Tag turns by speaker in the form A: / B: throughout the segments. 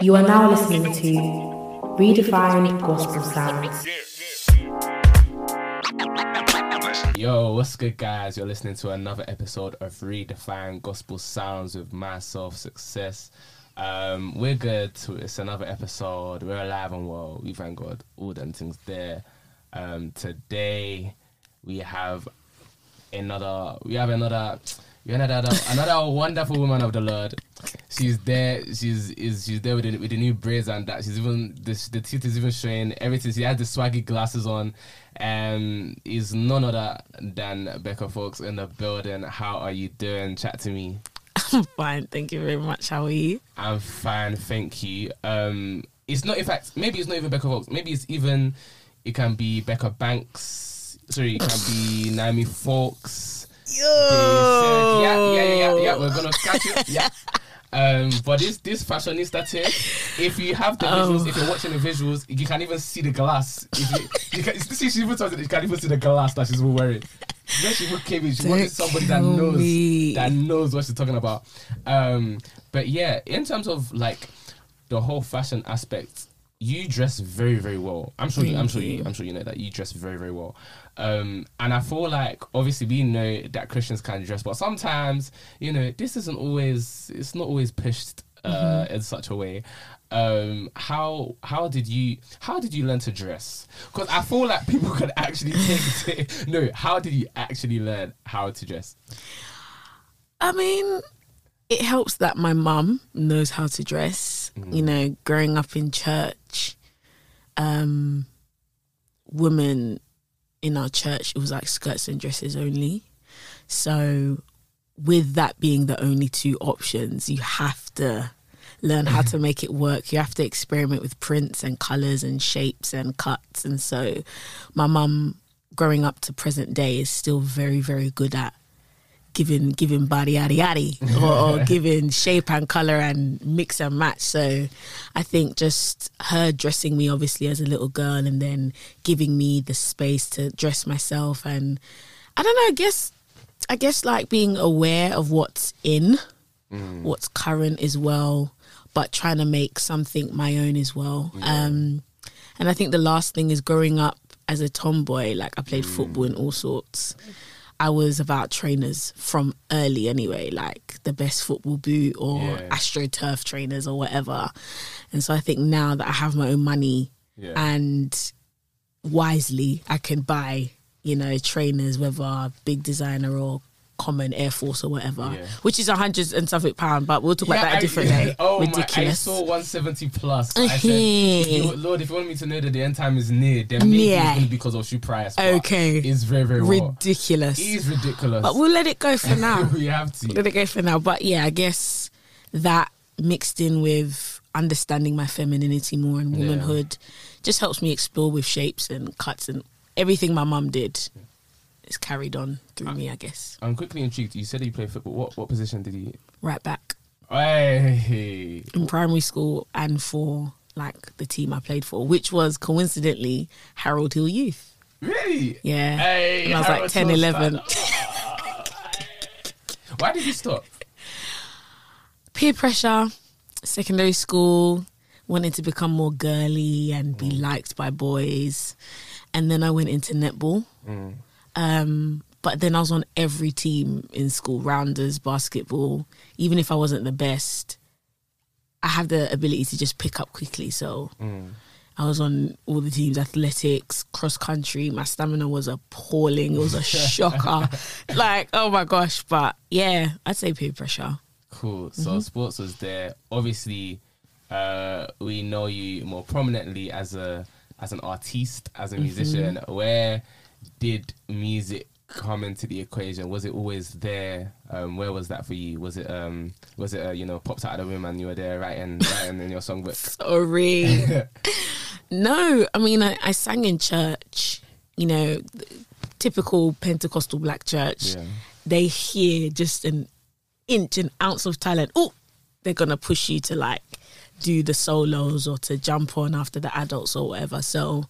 A: You are now listening to Redefined Gospel Sounds.
B: Yo, what's good, guys? You're listening to another episode of Redefined Gospel Sounds with myself, Success. Um, we're good. It's another episode. We're alive and well. We thank God. All them things there. Um, today we have another. We have another. Have another another wonderful woman of the Lord. She's there. She's is she's there with the, with the new braids and that. She's even the the teeth is even showing everything. She has the swaggy glasses on, and is none other than Becca Folkes in the building. How are you doing? Chat to me.
C: I'm fine, thank you very much. How are you?
B: I'm fine, thank you. Um, it's not. In fact, maybe it's not even Becca Folkes. Maybe it's even. It can be Becca Banks. Sorry, it can be Naomi Folkes.
C: Yo,
B: Yeah, yeah, yeah, yeah, yeah. We're gonna catch it. Yeah. Um, but this this fashionista thing, if you have the visuals, if you're watching the visuals, you can't even see the glass. If you, you can, see, she even tells it, you can even see the glass that she's wearing. When she came in, she wanted somebody that knows that knows what she's talking about. Um, but yeah, in terms of like the whole fashion aspect, you dress very very well. I'm sure you. I'm sure you. I'm sure you know that you dress very very well. Um, and I feel like obviously we know that Christians can dress, but sometimes you know this isn't always. It's not always pushed uh,
C: Mm-hmm.
B: in such a way. Um, how how did you how did you learn to dress? Because I feel like people could actually take it. No, how did you actually learn how to dress?
C: I mean, it helps that my mum knows how to dress.
B: Mm-hmm.
C: You know, growing up in church, um, women in our church, it was like skirts and dresses only. So, with that being the only two options, you have to learn how to make it work. You have to experiment with prints and colors and shapes and cuts. And so, my mum, growing up to present day, is still very, very good at giving giving body yaddy yaddy or, or giving shape and color and mix and match. So I think just her dressing me obviously as a little girl and then giving me the space to dress myself and I don't know, I guess I guess like being aware of what's in, what's current as well, but trying to make something my own as well. Um and I think the last thing is growing up as a tomboy, like I played football and all sorts. I was about trainers from early anyway, like the best football boot or
B: Yeah.
C: AstroTurf trainers or whatever. And so I think now that I have my own money
B: Yeah.
C: and wisely, I can buy, you know, trainers, whether big designer or common Air Force or whatever,
B: Yeah.
C: which is a hundred and something pound, but we'll talk about that
B: I-
C: a different day.
B: Oh
C: Ridiculous.
B: my! I saw 170 plus. I said, you- Lord, if you want me to know that the end time is near, then maybe
C: Yeah.
B: it's going to be because of shoe price.
C: Okay.
B: it's very very well.
C: Ridiculous.
B: It is ridiculous.
C: But we'll let it go for now.
B: we have to.
C: let it go for now. But yeah, I guess that mixed in with understanding my femininity more and
B: Yeah.
C: womanhood just helps me explore with shapes and cuts and everything my mum did is carried on through me, I guess.
B: I'm quickly intrigued. You said you played football. What what position did you?
C: Right back
B: Hey,
C: in primary school and for like the team I played for, which was coincidentally Harold Hill Youth.
B: really?
C: Yeah.
B: Hey,
C: When I was like
B: Harold
C: 10,
B: Hill
C: 11.
B: Why did you stop?
C: peer pressure, secondary school, wanting to become more girly and be mm. liked by boys. And then I went into netball. Mm. Um, but then I was on every team in school, rounders, basketball. Even if I wasn't the best, I have the ability to just pick up quickly. So I was on all the teams, athletics, cross country. My stamina was appalling. It was a shocker. like, oh my gosh. But yeah, I'd say peer pressure.
B: Cool. So
C: Mm-hmm.
B: sports was there. Obviously, uh, we know you more prominently as a as an artiste, as a
C: Mm-hmm.
B: musician. Where did music come into the equation? Was it always there? Um, where was that for you? Was it um, was it uh, you know popped out of the womb and you were there writing writing in your songbook?
C: Sorry. no, I mean, I, I sang in church, you know, typical Pentecostal black church.
B: Yeah.
C: They hear just an inch, an ounce of talent. Oh, they're going to push you to like do the solos or to jump on after the adults or whatever. So,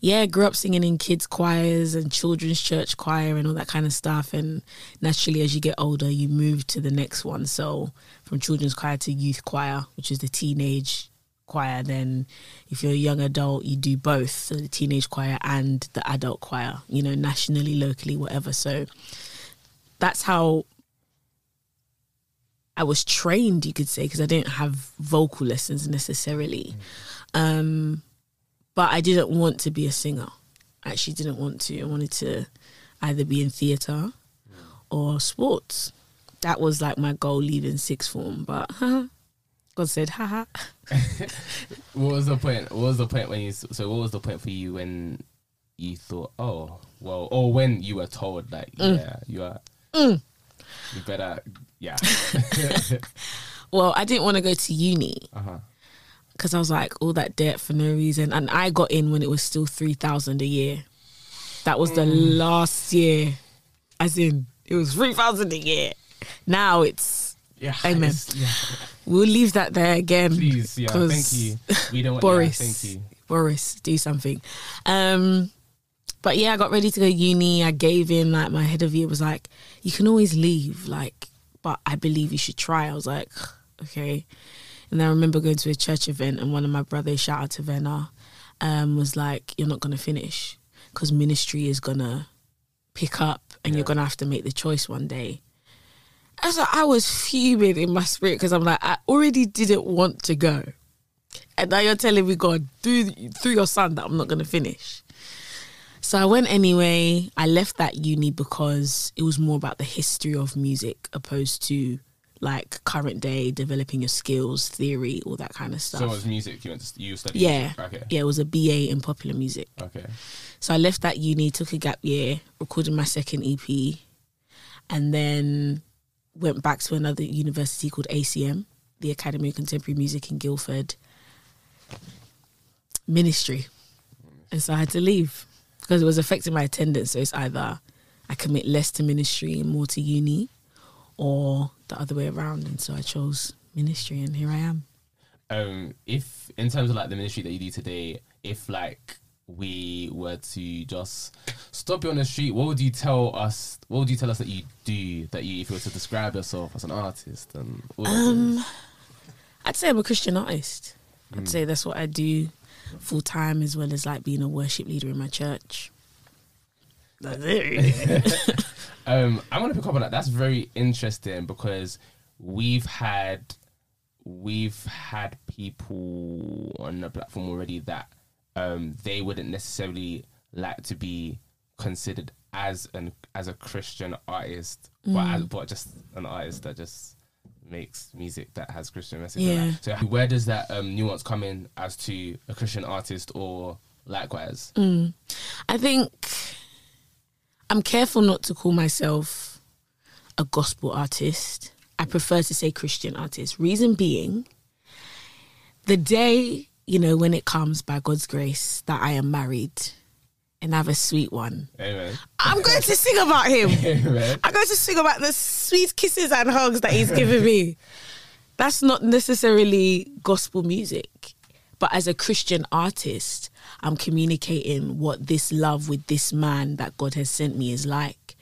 C: yeah, grew up singing in kids' choirs and children's church choir and all that kind of stuff. And naturally, as you get older, you move to the next one. So, from children's choir to youth choir, which is the teenage choir. Then, if you're a young adult, you do both so the teenage choir and the adult choir, you know, nationally, locally, whatever. So, that's how I was trained, you could say, because I didn't have vocal lessons necessarily. Um, but I didn't want to be a singer. I actually didn't want to. I wanted to either be in theatre or sports. That was like my goal leaving sixth form. But God said, haha.
B: What was the point? What was the point when you? So what was the point for you when you thought, oh, well, or when you were told, like, yeah, you are, you better, yeah,
C: Well, I didn't want to go to uni
B: uh huh,
C: because I was like, all that debt for no reason. And I got in when it was still 3000 a year. That was the last year, as in, it was 3000 a year. Now it's,
B: yeah,
C: Amen.
B: it's- yeah.
C: we'll leave that there again.
B: Please, yeah, thank you. We don't want
C: Boris.
B: Yeah, thank you.
C: Boris, do something. Um, but yeah, I got ready to go uni. I gave in. Like my head of year was like, "You can always leave." Like, but I believe you should try. I was like, okay. And I remember going to a church event, and one of my brothers, shout out to Venna, um, was like, "You're not gonna finish because ministry is gonna pick up, and you're gonna have to make the choice one day." I was I was fuming in my spirit because I'm like, I already didn't want to go. And now you're telling me, God, through through your son, that I'm not going to finish. So I went anyway. I left that uni because it was more about the history of music opposed to like current day developing your skills, theory, all that kind of stuff.
B: So it was music. You went to you studied.
C: yeah,
B: music? Okay.
C: yeah. It was a BA in popular music.
B: Okay.
C: So I left that uni, took a gap year, recorded my second EP, and then went back to another university called ACM, the Academy of Contemporary Music in Guildford. Ministry. And so I had to leave because it was affecting my attendance. So it's either I commit less to ministry and more to uni or the other way around. And so I chose ministry and here I am.
B: um if in terms of like the ministry that you do today if like we were to just stop you on the street what would you tell us what would you tell us that you do that you if you were to describe yourself as an artist and
C: Um, I'd say I'm a Christian artist. I'd say that's what I do full time as well as like being a worship leader in my church. That's it. really.
B: Um, I want to pick up on that. That's very interesting because we've had we've had people on the platform already that um, they wouldn't necessarily like to be considered as an as a Christian artist, but as, but just an artist that just makes music that has Christian message. in
C: Yeah.
B: So where does that um, nuance come in as to a Christian artist or likewise?
C: I think I'm careful not to call myself a gospel artist. I prefer to say Christian artist. Reason being, the day, you know, when it comes by God's grace that I am married and have a sweet one,
B: Amen.
C: I'm going to sing about him.
B: Amen.
C: I'm going to sing about the sweet kisses and hugs that he's given me. That's not necessarily gospel music. But as a Christian artist, I'm communicating what this love with this man that God has sent me is like.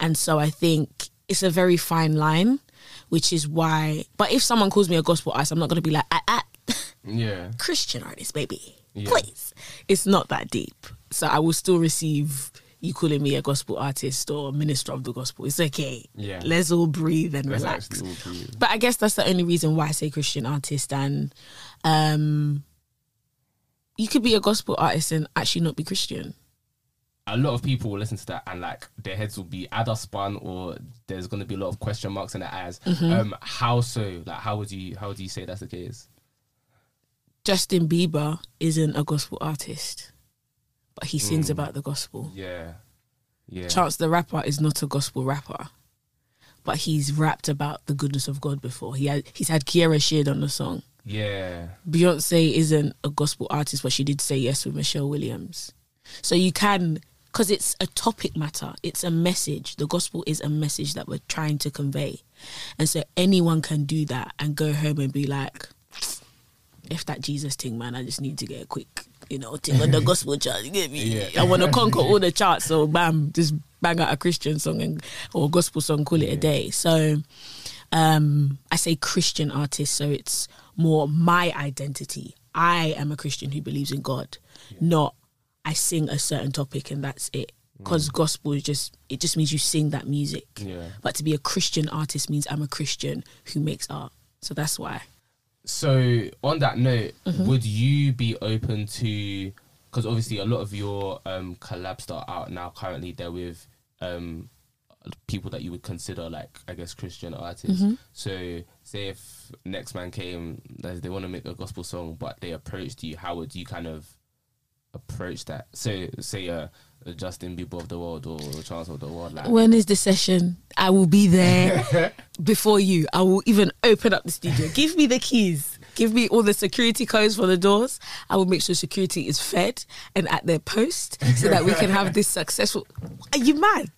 C: And so I think it's a very fine line, which is why. But if someone calls me a gospel artist, I'm not going to be like, ah, ah,
B: Yeah.
C: Christian artist, baby.
B: Yeah.
C: Please. It's not that deep. So I will still receive you calling me a gospel artist or minister of the gospel. It's okay.
B: Yeah.
C: Let's all breathe and
B: Let's
C: relax.
B: breathe.
C: But I guess that's the only reason why I say Christian artist and um you could be a gospel artist and actually not be Christian.
B: a lot of people will listen to that and like their heads will be either spun or there's going to be a lot of question marks in their eyes.
C: Mm-hmm.
B: Um, how so? Like, how would you how would you say that's the case?
C: Justin Bieber isn't a gospel artist, but he sings about the gospel.
B: Yeah, yeah,
C: Chance the Rapper is not a gospel rapper, but he's rapped about the goodness of God before. He had he's had Kierra Sheard on the song.
B: Yeah,
C: Beyonce isn't a gospel artist, but she did say yes with Michelle Williams. So you can, because it's a topic matter, it's a message. The gospel is a message that we're trying to convey. And so anyone can do that and go home and be like, if that Jesus thing, man, I just need to get a quick, you know, thing on the gospel chart. You get me?
B: Yeah.
C: I want to conquer all the charts, so bam, just bang out a Christian song and or gospel song, call it a day. So, um, I say Christian artist, so it's more my identity. I am a Christian who believes in God, not I sing a certain topic and that's it. Because gospel is just it just means you sing that music.
B: Yeah.
C: But to be a Christian artist means I'm a Christian who makes art. So that's why.
B: So on that note,
C: Mm-hmm.
B: would you be open to? Because obviously a lot of your um, collabs that are out now currently they're with um, people that you would consider like I guess Christian artists.
C: Mm-hmm.
B: So say if next man came, uh, they want to make a gospel song, but they approached you, how would you kind of approach that? So say a, a Justin Bieber of the world or Chance of the world, like
C: When is the session? I will be there before you. I will even open up the studio. Give me the keys. Give me all the security codes for the doors. I will make sure security is fed and at their post so that we can have this successful. Are you mad?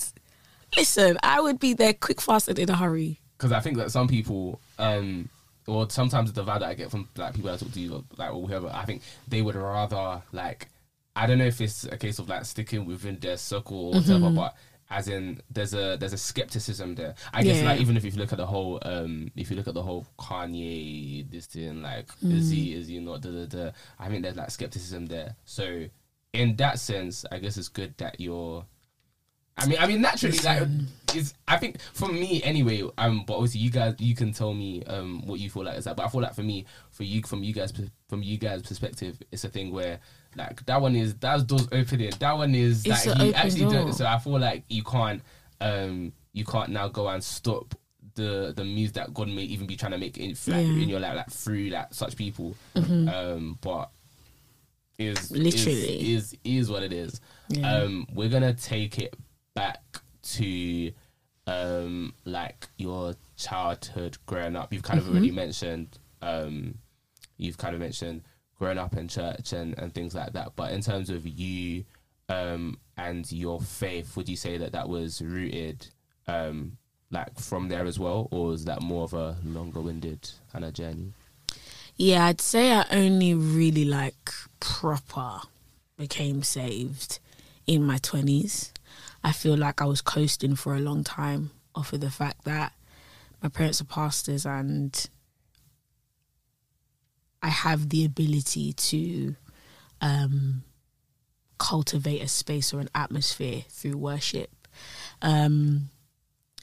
C: Listen, I would be there quick, fast, and in a hurry.
B: because I think that some people, um, or sometimes the vibe that I get from like people that I talk to you, like or whoever, I think they would rather like, I don't know if it's a case of like sticking within their circle or whatever, but as in there's a there's a skepticism there. I guess
C: Yeah.
B: like even if you look at the whole, um, if you look at the whole Kanye this thing, like is he is he not? Da, da, da, I think there's like skepticism there. So in that sense, I guess it's good that you're. I mean, I mean, naturally, like, is I think for me anyway. Um, but obviously, you guys, you can tell me um what you feel like is that. But I feel like for me, for you, from you guys, from you guys' perspective, it's a thing where like that one is that's doors opening. That one is like
C: open
B: actually
C: door.
B: doing. So I feel like you can't um you can't now go and stop the the music that God may even be trying to make in like,
C: Yeah. Mm-hmm.
B: in your life like through like such people. Um, but is
C: Literally.
B: is is, is what it is.
C: Yeah.
B: Um, we're gonna take it back to um like your childhood growing up. You've kind of already mentioned um you've kind of mentioned growing up in church and, and things like that. But in terms of you um and your faith, would you say that that was rooted um like from there as well, or is that more of a longer winded kind of journey?
C: Yeah, I'd say I only really like proper became saved in my 20s. I feel like I was coasting for a long time off of the fact that my parents are pastors and I have the ability to um, cultivate a space or an atmosphere through worship. Um,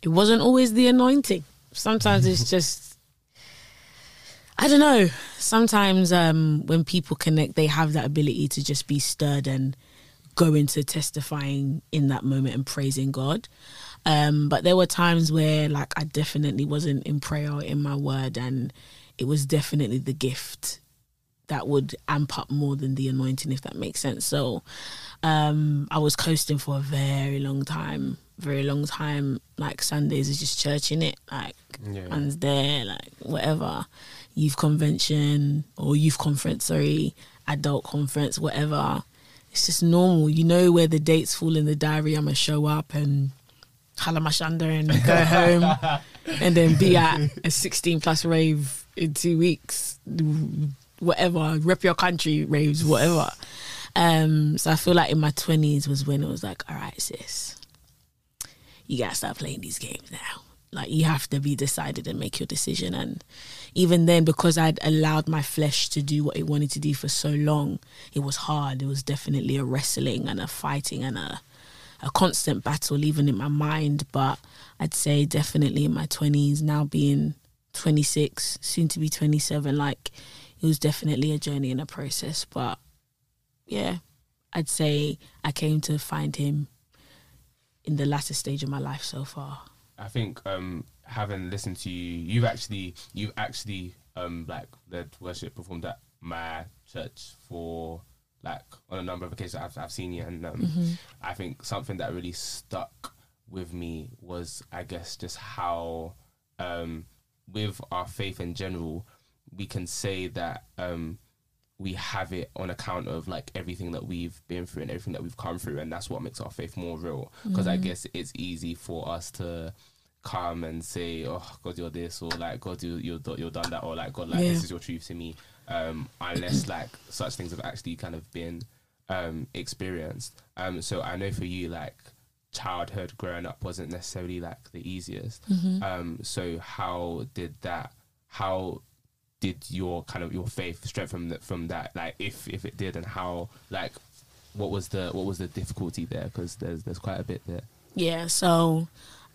C: it wasn't always the anointing. Sometimes it's just I don't know. Sometimes um, when people connect, they have that ability to just be stirred and go to testifying in that moment and praising God. Um, but there were times where, like, I definitely wasn't in prayer or in my word, and it was definitely the gift that would amp up more than the anointing, if that makes sense. So um, I was coasting for a very long time, very long time. Like Sundays is just church in it, like
B: Yeah.
C: man's there, like whatever, youth convention or youth conference, sorry, adult conference, whatever. It's just normal. You know where the dates fall in the diary. I'm gonna show up and halamashanda and go home, and then be at a 16 plus rave in two weeks, whatever. Rep your country raves, whatever. Um, so I feel like in my 20s was when it was like, all right, sis, you gotta start playing these games now. Like you have to be decided and make your decision. And even then, because I'd allowed my flesh to do what it wanted to do for so long, it was hard. It was definitely a wrestling and a fighting and a a constant battle, even in my mind. But I'd say definitely in my twenties, now being twenty six, soon to be twenty seven, like it was definitely a journey and a process. But yeah, I'd say I came to find him in the latter stage of my life so far.
B: I think um, having listened to you, you've actually you've actually um, like led worship performed at my church for like on a number of occasions. I've I've seen you, and um, I think something that really stuck with me was I guess just how um, with our faith in general, we can say that um, we have it on account of like everything that we've been through and everything that we've come through, and that's what makes our faith more real. Because I guess it's easy for us to come and say, "Oh God, you're this," or like, "God, you you're, you're done that," or like, "God, like
C: Yeah.
B: this is your truth to me," um, unless like such things have actually kind of been um, experienced. Um, so I know for you, like childhood growing up wasn't necessarily like the easiest. Um, so how did that? How did your kind of your faith strengthen that from that? Like, if if it did, and how like what was the what was the difficulty there? Because there's there's quite a bit there.
C: Yeah, so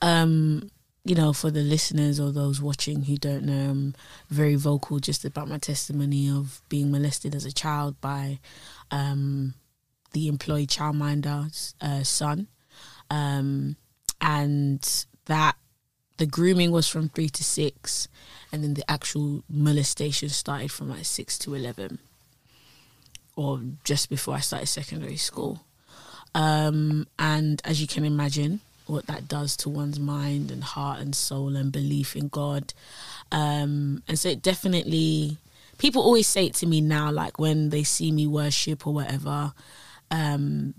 C: um, you know, for the listeners or those watching who don't know, I'm very vocal just about my testimony of being molested as a child by um, the employee childminder's uh, son. Um, and that the grooming was from three to six, and then the actual molestation started from like six to 11, or just before I started secondary school. Um, and as you can imagine, what that does to one's mind and heart and soul and belief in God. Um, and so it definitely, people always say it to me now, like when they see me worship or whatever. Um,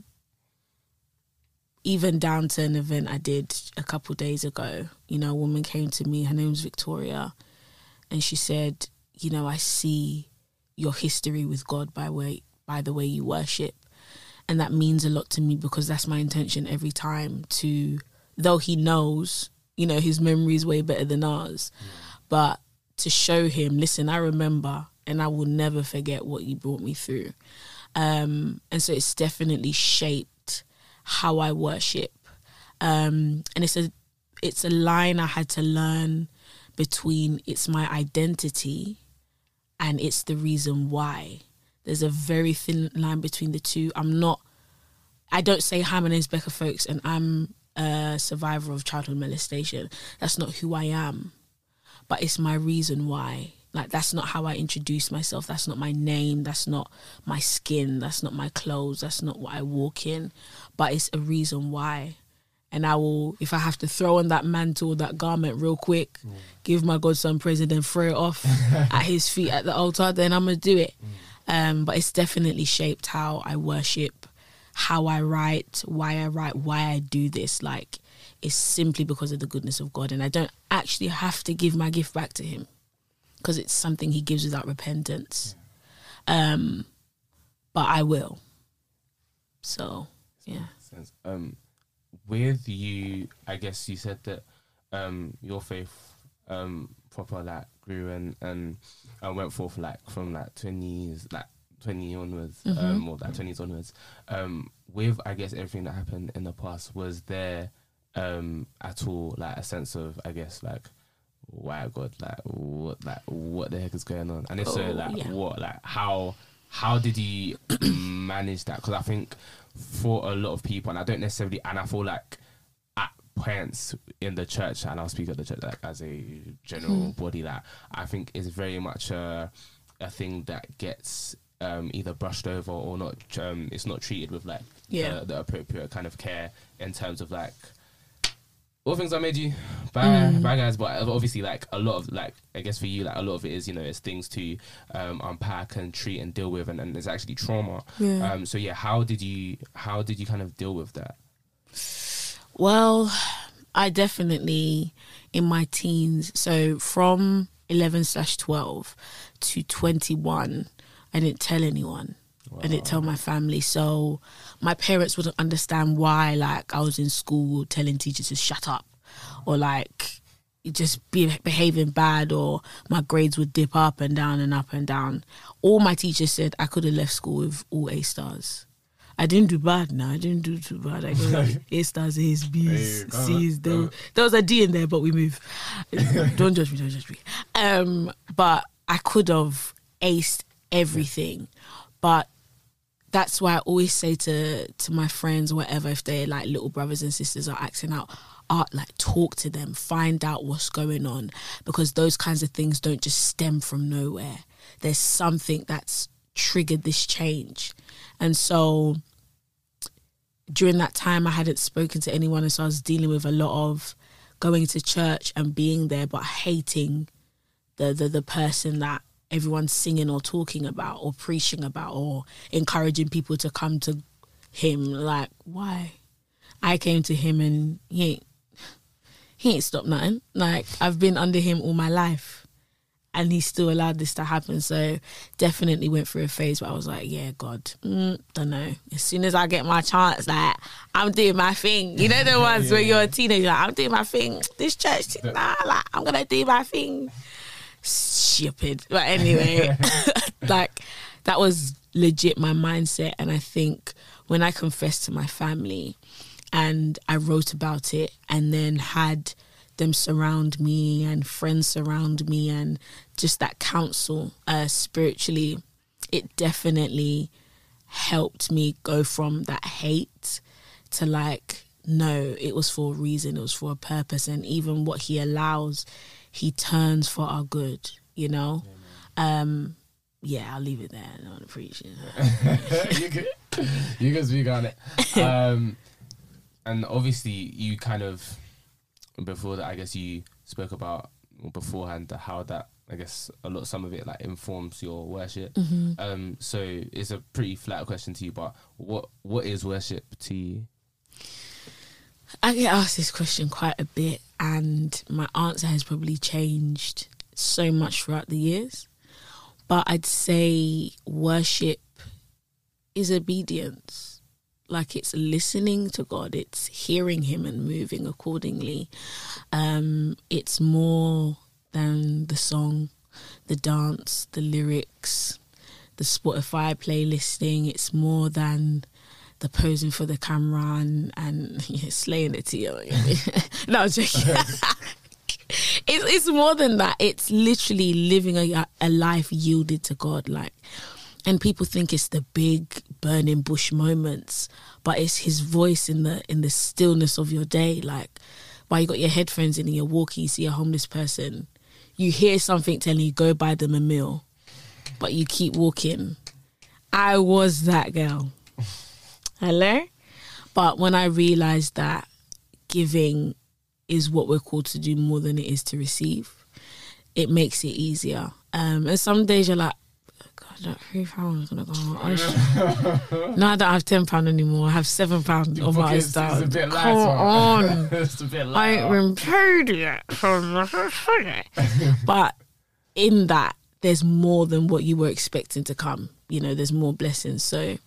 C: even down to an event I did a couple days ago, you know, a woman came to me, her name's Victoria, and she said, you know, I see your history with God by way by the way you worship and that means a lot to me because that's my intention every time to though he knows you know his memory is way better than ours but to show him listen i remember and i will never forget what you brought me through. Um and so it's definitely shaped how i worship. Um and it's a it's a line i had to learn between it's my identity and it's the reason why there's a very thin line between the two. I'm not. I don't say hi. My name's Becca Folkes, and I'm a survivor of childhood molestation. That's not who I am, but it's my reason why. Like that's not how I introduce myself. That's not my name. That's not my skin. That's not my clothes. That's not what I walk in. But it's a reason why. And I will, if I have to throw on that mantle, that garment real quick, mm. give my godson praise and then throw it off at his feet at the altar, then I'm gonna do it. Mm. Um, but it's definitely shaped how I worship, how I write, why I write, why I do this. Like, it's simply because of the goodness of God. And I don't actually have to give my gift back to Him because it's something He gives without repentance. Um, but I will. So, yeah.
B: Um, with you, I guess you said that um, your faith um, proper like grew and and uh, went forth like from like twenties, like twenty onwards, um, or like twenties onwards. Um, with I guess everything that happened in the past, was there um at all like a sense of I guess like why God like what like what the heck is going on? And if so,
C: Oh,
B: like
C: yeah.
B: what like how how did he manage that? Because I think for a lot of people, and I don't necessarily, and I feel like points in the church, and I'll speak of the church like as a general body, that I think is very much a a thing that gets um, either brushed over or not. Um, it's not treated with like
C: Yeah.
B: the, the appropriate kind of care in terms of like all things I made you bye bye guys but obviously like a lot of like I guess for you like a lot of it is you know it's things to um, unpack and treat and deal with and, and it's actually trauma
C: Yeah.
B: um, so yeah how did you how did you kind of deal with that
C: Well, I definitely in my teens, so from 11 slash 12 to 21, I didn't tell anyone. I didn't tell my family. So my parents wouldn't understand why, like, I was in school telling teachers to shut up or, like, just be behaving bad or my grades would dip up and down and up and down. All my teachers said I could have left school with all A stars. I didn't do bad now. I didn't do too bad. I got A stars, A's, B's,
B: Hey,
C: C's.
B: uh,
C: There,
B: uh.
C: there was a D in there, but we move. don't judge me, don't judge me. Um, but I could have aced everything. But that's why I always say to to my friends, whatever, if they're like little brothers and sisters are acting out, art like talk to them, find out what's going on, because those kinds of things don't just stem from nowhere. There's something that's triggered this change, and so during that time, I hadn't spoken to anyone, and so I was dealing with a lot of going to church and being there, but hating the the, the person that everyone's singing or talking about or preaching about or encouraging people to come to him like why i came to him and he ain't he ain't stopped nothing. Like I've been under him all my life. And he still allowed this to happen. So definitely went through a phase where I was like, yeah, God, mm, don't know. As soon as I get my chance, like I'm doing my thing. You know the ones where you're a teenager, like, I'm doing my thing. This church, nah, like I'm gonna do my thing. Stupid. But anyway, like that was legit my mindset. And I think when I confessed to my family and I wrote about it and then had them surround me and friends surround me and just that counsel uh, spiritually, it definitely helped me go from that hate to like, no, it was for a reason, it was for a purpose. And even what he allows, he turns for our good, you know? Um, yeah, I'll leave it there. I don't preach it.
B: you can you can speak on it. Um, and obviously, you kind of before that, I guess you spoke about beforehand how that I guess a lot some of it like informs your worship.
C: Mm-hmm.
B: Um, so it's a pretty flat question to you, but what what is worship to you?
C: I get asked this question quite a bit, and my answer has probably changed so much throughout the years. But I'd say worship is obedience. Like it's listening to God, it's hearing Him and moving accordingly. Um, it's more than the song, the dance, the lyrics, the Spotify playlisting. It's more than the posing for the camera and, and slaying it to you. no, I'm joking. it's, it's more than that. It's literally living a, a life yielded to God. Like, and people think it's the big burning bush moments, but it's His voice in the in the stillness of your day. Like, while you got your headphones in and you're walking, you see a homeless person, you hear something telling you go buy them a meal, but you keep walking. I was that girl. Hello, but when I realized that giving is what we're called to do more than it is to receive, it makes it easier. Um, and some days you're like, that three pounds gonna go. I should- no, I don't have ten pound anymore. I have seven pound of my
B: It's, it's a
C: stuff.
B: bit
C: Come
B: lighter.
C: on.
B: it's a bit
C: I
B: lighter.
C: ain't been paid yet from the But in that, there's more than what you were expecting to come. You know, there's more blessings. So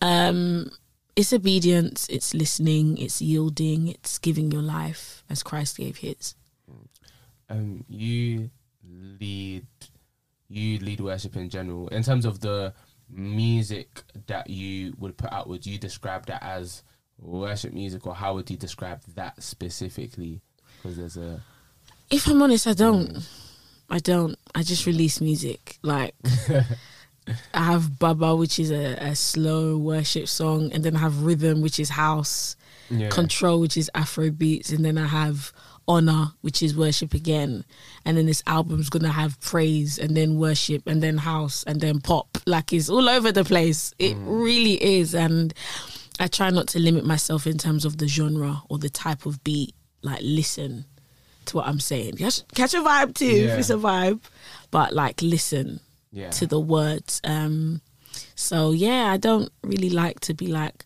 C: um it's obedience, it's listening, it's yielding, it's giving your life as Christ gave his.
B: um, you lead you lead worship in general in terms of the music that you would put out would you describe that as worship music or how would you describe that specifically because there's a
C: If I'm honest, I don't. I don't. I just release music. Like I have Baba, which is a, a slow worship song, and then I have Rhythm, which is house.
B: yeah
C: Control, which is Afro beats, and then I have Honor, which is worship again. And then this album's gonna have praise and then worship and then house and then pop. Like it's all over the place. It really is. And I try not to limit myself in terms of the genre or the type of beat. Like listen to what I'm saying. Catch, catch a vibe too
B: Yeah.
C: if it's a vibe. But like listen
B: yeah
C: to the words. Um, so yeah, I don't really like to be like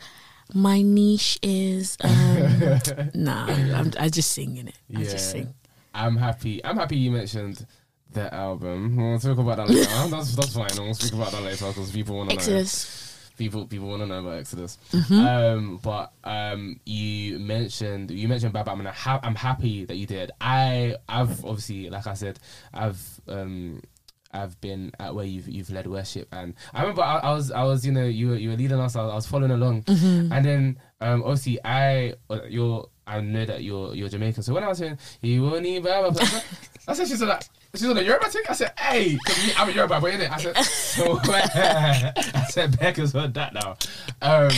C: my niche is. Um, nah, I'm, I just sing in it. I just sing.
B: I'm happy. I'm happy you mentioned the album. We'll talk about that later. that's that's fine. We'll speak about that later because people want to know.
C: Exodus.
B: People people want to know about Exodus.
C: Mm-hmm.
B: Um, but um, you mentioned you mentioned Baba. I'm ha- I'm happy that you did. I I've obviously like I said I've um. I've been at where you've you've led worship, and I remember I, I was I was you know you were you were leading us. I was, I was following along,
C: Mm-hmm.
B: and then um obviously I you're I know that you're you're Jamaican. So when I was saying you won't even, blah, blah, blah, I said she's on that she's on the Yoruba thing. I said "Hey, I'm a Yoruba boy, innit? I said so I said Becca's heard that now. Um,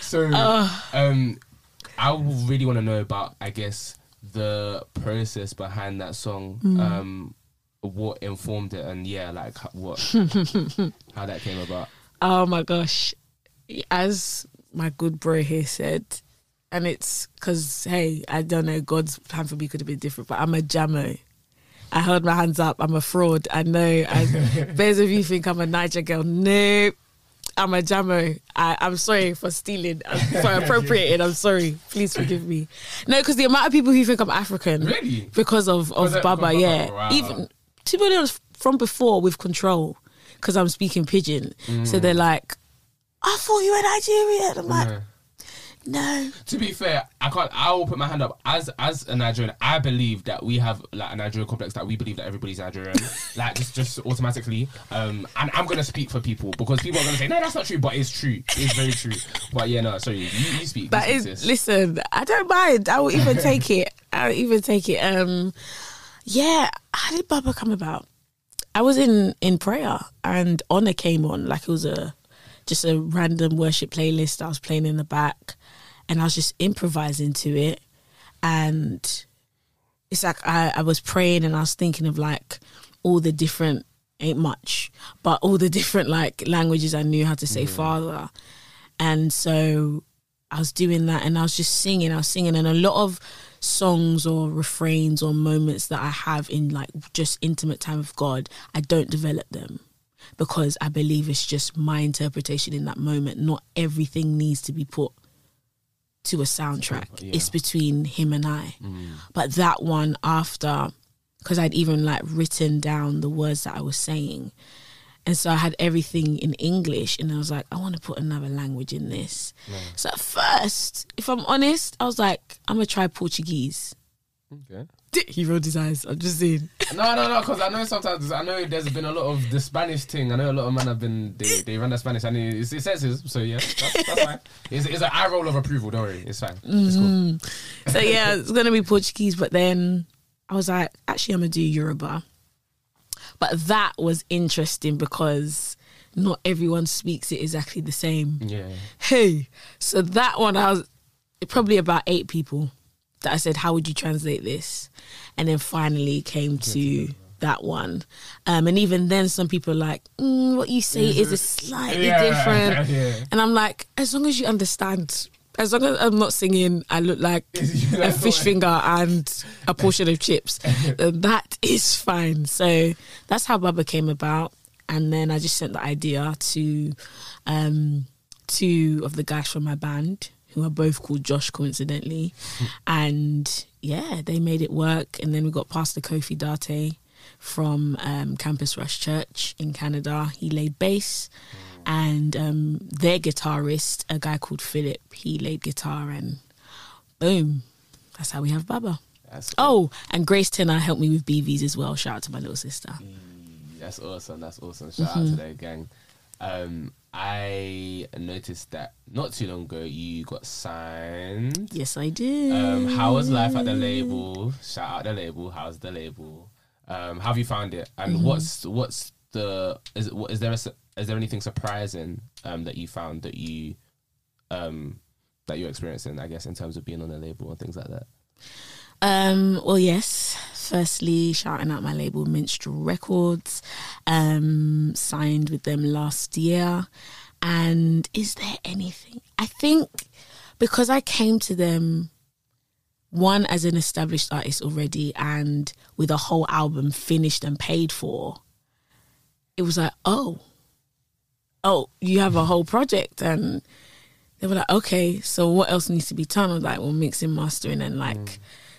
B: so um, I really want to know about I guess the process behind that song. Um, what informed it, and yeah, like what how that came about.
C: Oh my gosh. As my good bro here said, and it's because, hey, I don't know, God's plan for me could have been different, but I'm a jammo. I held my hands up. I'm a fraud. I know. I, those of you think I'm a Naija girl. Nope. I'm a Jamo. I, I'm sorry for stealing, for appropriating. I'm sorry. Please forgive me. No, because the amount of people who think I'm African
B: Really?
C: because of of
B: of-
C: Baba, yeah.
B: Wow.
C: Even to be honest, from before with control, because I'm speaking pidgin, so they're like, "I thought you were Nigerian." I'm like,
B: Yeah.
C: "No."
B: To be fair, I can't. I will put my hand up as as a Nigerian. I believe that we have like a Nigerian complex that we believe that everybody's Nigerian, like just just automatically. Um, and I'm gonna speak for people because people are gonna say no, that's not true, but it's true. It's very true. But yeah, no, sorry, you, you speak. you speak,
C: is, listen, I don't mind. I will even take it. I'll even take it. Um, yeah, how did Baba come about? I was in in prayer and Honor came on like it was a just a random worship playlist. I was playing in the back, and I was just improvising to it, and it's like I, I was praying and I was thinking of like all the different ain't much, but all the different like languages I knew how to say father. And so I was doing that and I was just singing, I was singing and a lot of songs or refrains or moments that I have in like just intimate time with God, I don't develop them because I believe it's just my interpretation in that moment. Not everything needs to be put to a soundtrack.
B: Yeah.
C: It's between him and I. Mm. But that one after, because I'd even like written down the words that I was saying. And so I had everything in English, and I was like, I want to put another language in this. So at first, if I'm honest, I was like, I'm gonna try Portuguese.
B: Okay.
C: He rolled his eyes. I'm just saying.
B: No, no, no, because I know sometimes I know there's been a lot of the Spanish thing. I know a lot of men have been they, they run the Spanish and it, it says his, so yeah, that's, that's fine. It's, it's an eye roll of approval. Don't worry, it's fine. It's cool. Mm.
C: So yeah, it's gonna be Portuguese, but then I was like, actually, I'm gonna do Yoruba. But that was interesting because not everyone speaks it exactly the same.
B: Yeah.
C: Hey, so that one I was probably about eight people that I said, "How would you translate this?" And then finally came to that one. Um, and even then, some people are like, mm, "What you say is a slightly
B: Yeah,
C: different."
B: yeah.
C: And I'm like, as long as you understand. As long as I'm not singing, I look like a fish finger and a portion of chips. that is fine. So that's how Baba came about. And then I just sent the idea to um, two of the guys from my band, who are both called Josh, coincidentally. and yeah, they made it work. And then we got Pastor Kofi Date from um, Campus Rush Church in Canada. He laid bass. And um, their guitarist, a guy called Philip, he laid guitar and boom. That's how we have Baba.
B: That's,
C: Oh, and Grace Tenner helped me with BVs as well. Shout out to my little sister.
B: that's awesome. That's awesome. Shout out to that gang. Um, I noticed that not too long ago you got signed.
C: Yes, I did.
B: Um, how was life at the label? Shout out the label. How's the label? Um, how have you found it? And
C: Mm-hmm.
B: what's what's the is it, what, is there a, is there anything surprising um, that you found that you um, that you're experiencing? I guess in terms of being on a label and things like that.
C: Um, well, yes. Firstly, shouting out my label Minstrel Records. Um, signed with them last year. And is there anything? I think because I came to them one as an established artist already and with a whole album finished and paid for, it was like, oh, oh, you have a whole project and they were like, okay, so what else needs to be done? I was like, well, mixing, mastering, and like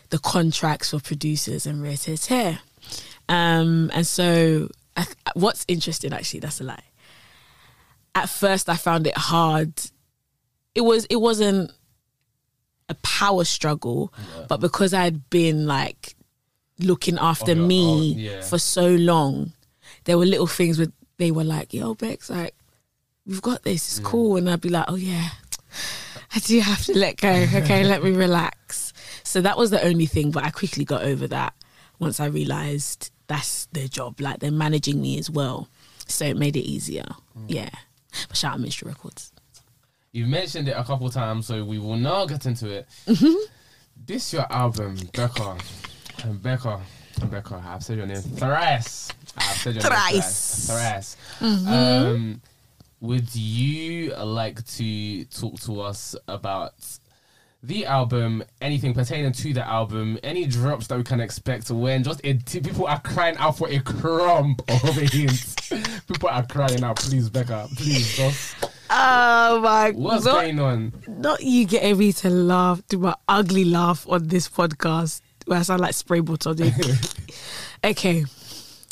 C: the contracts for producers and rare tear tear. Um, and so, I what's interesting actually, that's a lie. At first, I found it hard. It was, it wasn't a power struggle, but because I'd been like looking after me
B: own, yeah.
C: for so long, there were little things where they were like, "Yo, Bex, like." We've got this. It's cool, and I'd be like, "Oh yeah, I do have to let go. Okay, let me relax. So that was the only thing, but I quickly got over that once I realized that's their job. Like they're managing me as well. So it made it easier. Yeah. But shout out Ministry Records.
B: You've mentioned it a couple times, so we will now get into it.
C: Mm-hmm.
B: This your album, Becca. And Becca. Becca, I've said your name thrice. I've said your
C: Thrice.
B: name thrice.
C: Mm-hmm.
B: Thrice. Um, would you like to talk to us about the album, anything pertaining to the album, any drops that we can expect when just it, people are crying out for a crumb of a hint. People are crying out. Please, Becca. Please, boss.
C: Oh my god.
B: What's
C: not,
B: going on?
C: not you getting me to laugh, do my ugly laugh on this podcast where I sound like spray bottle. okay.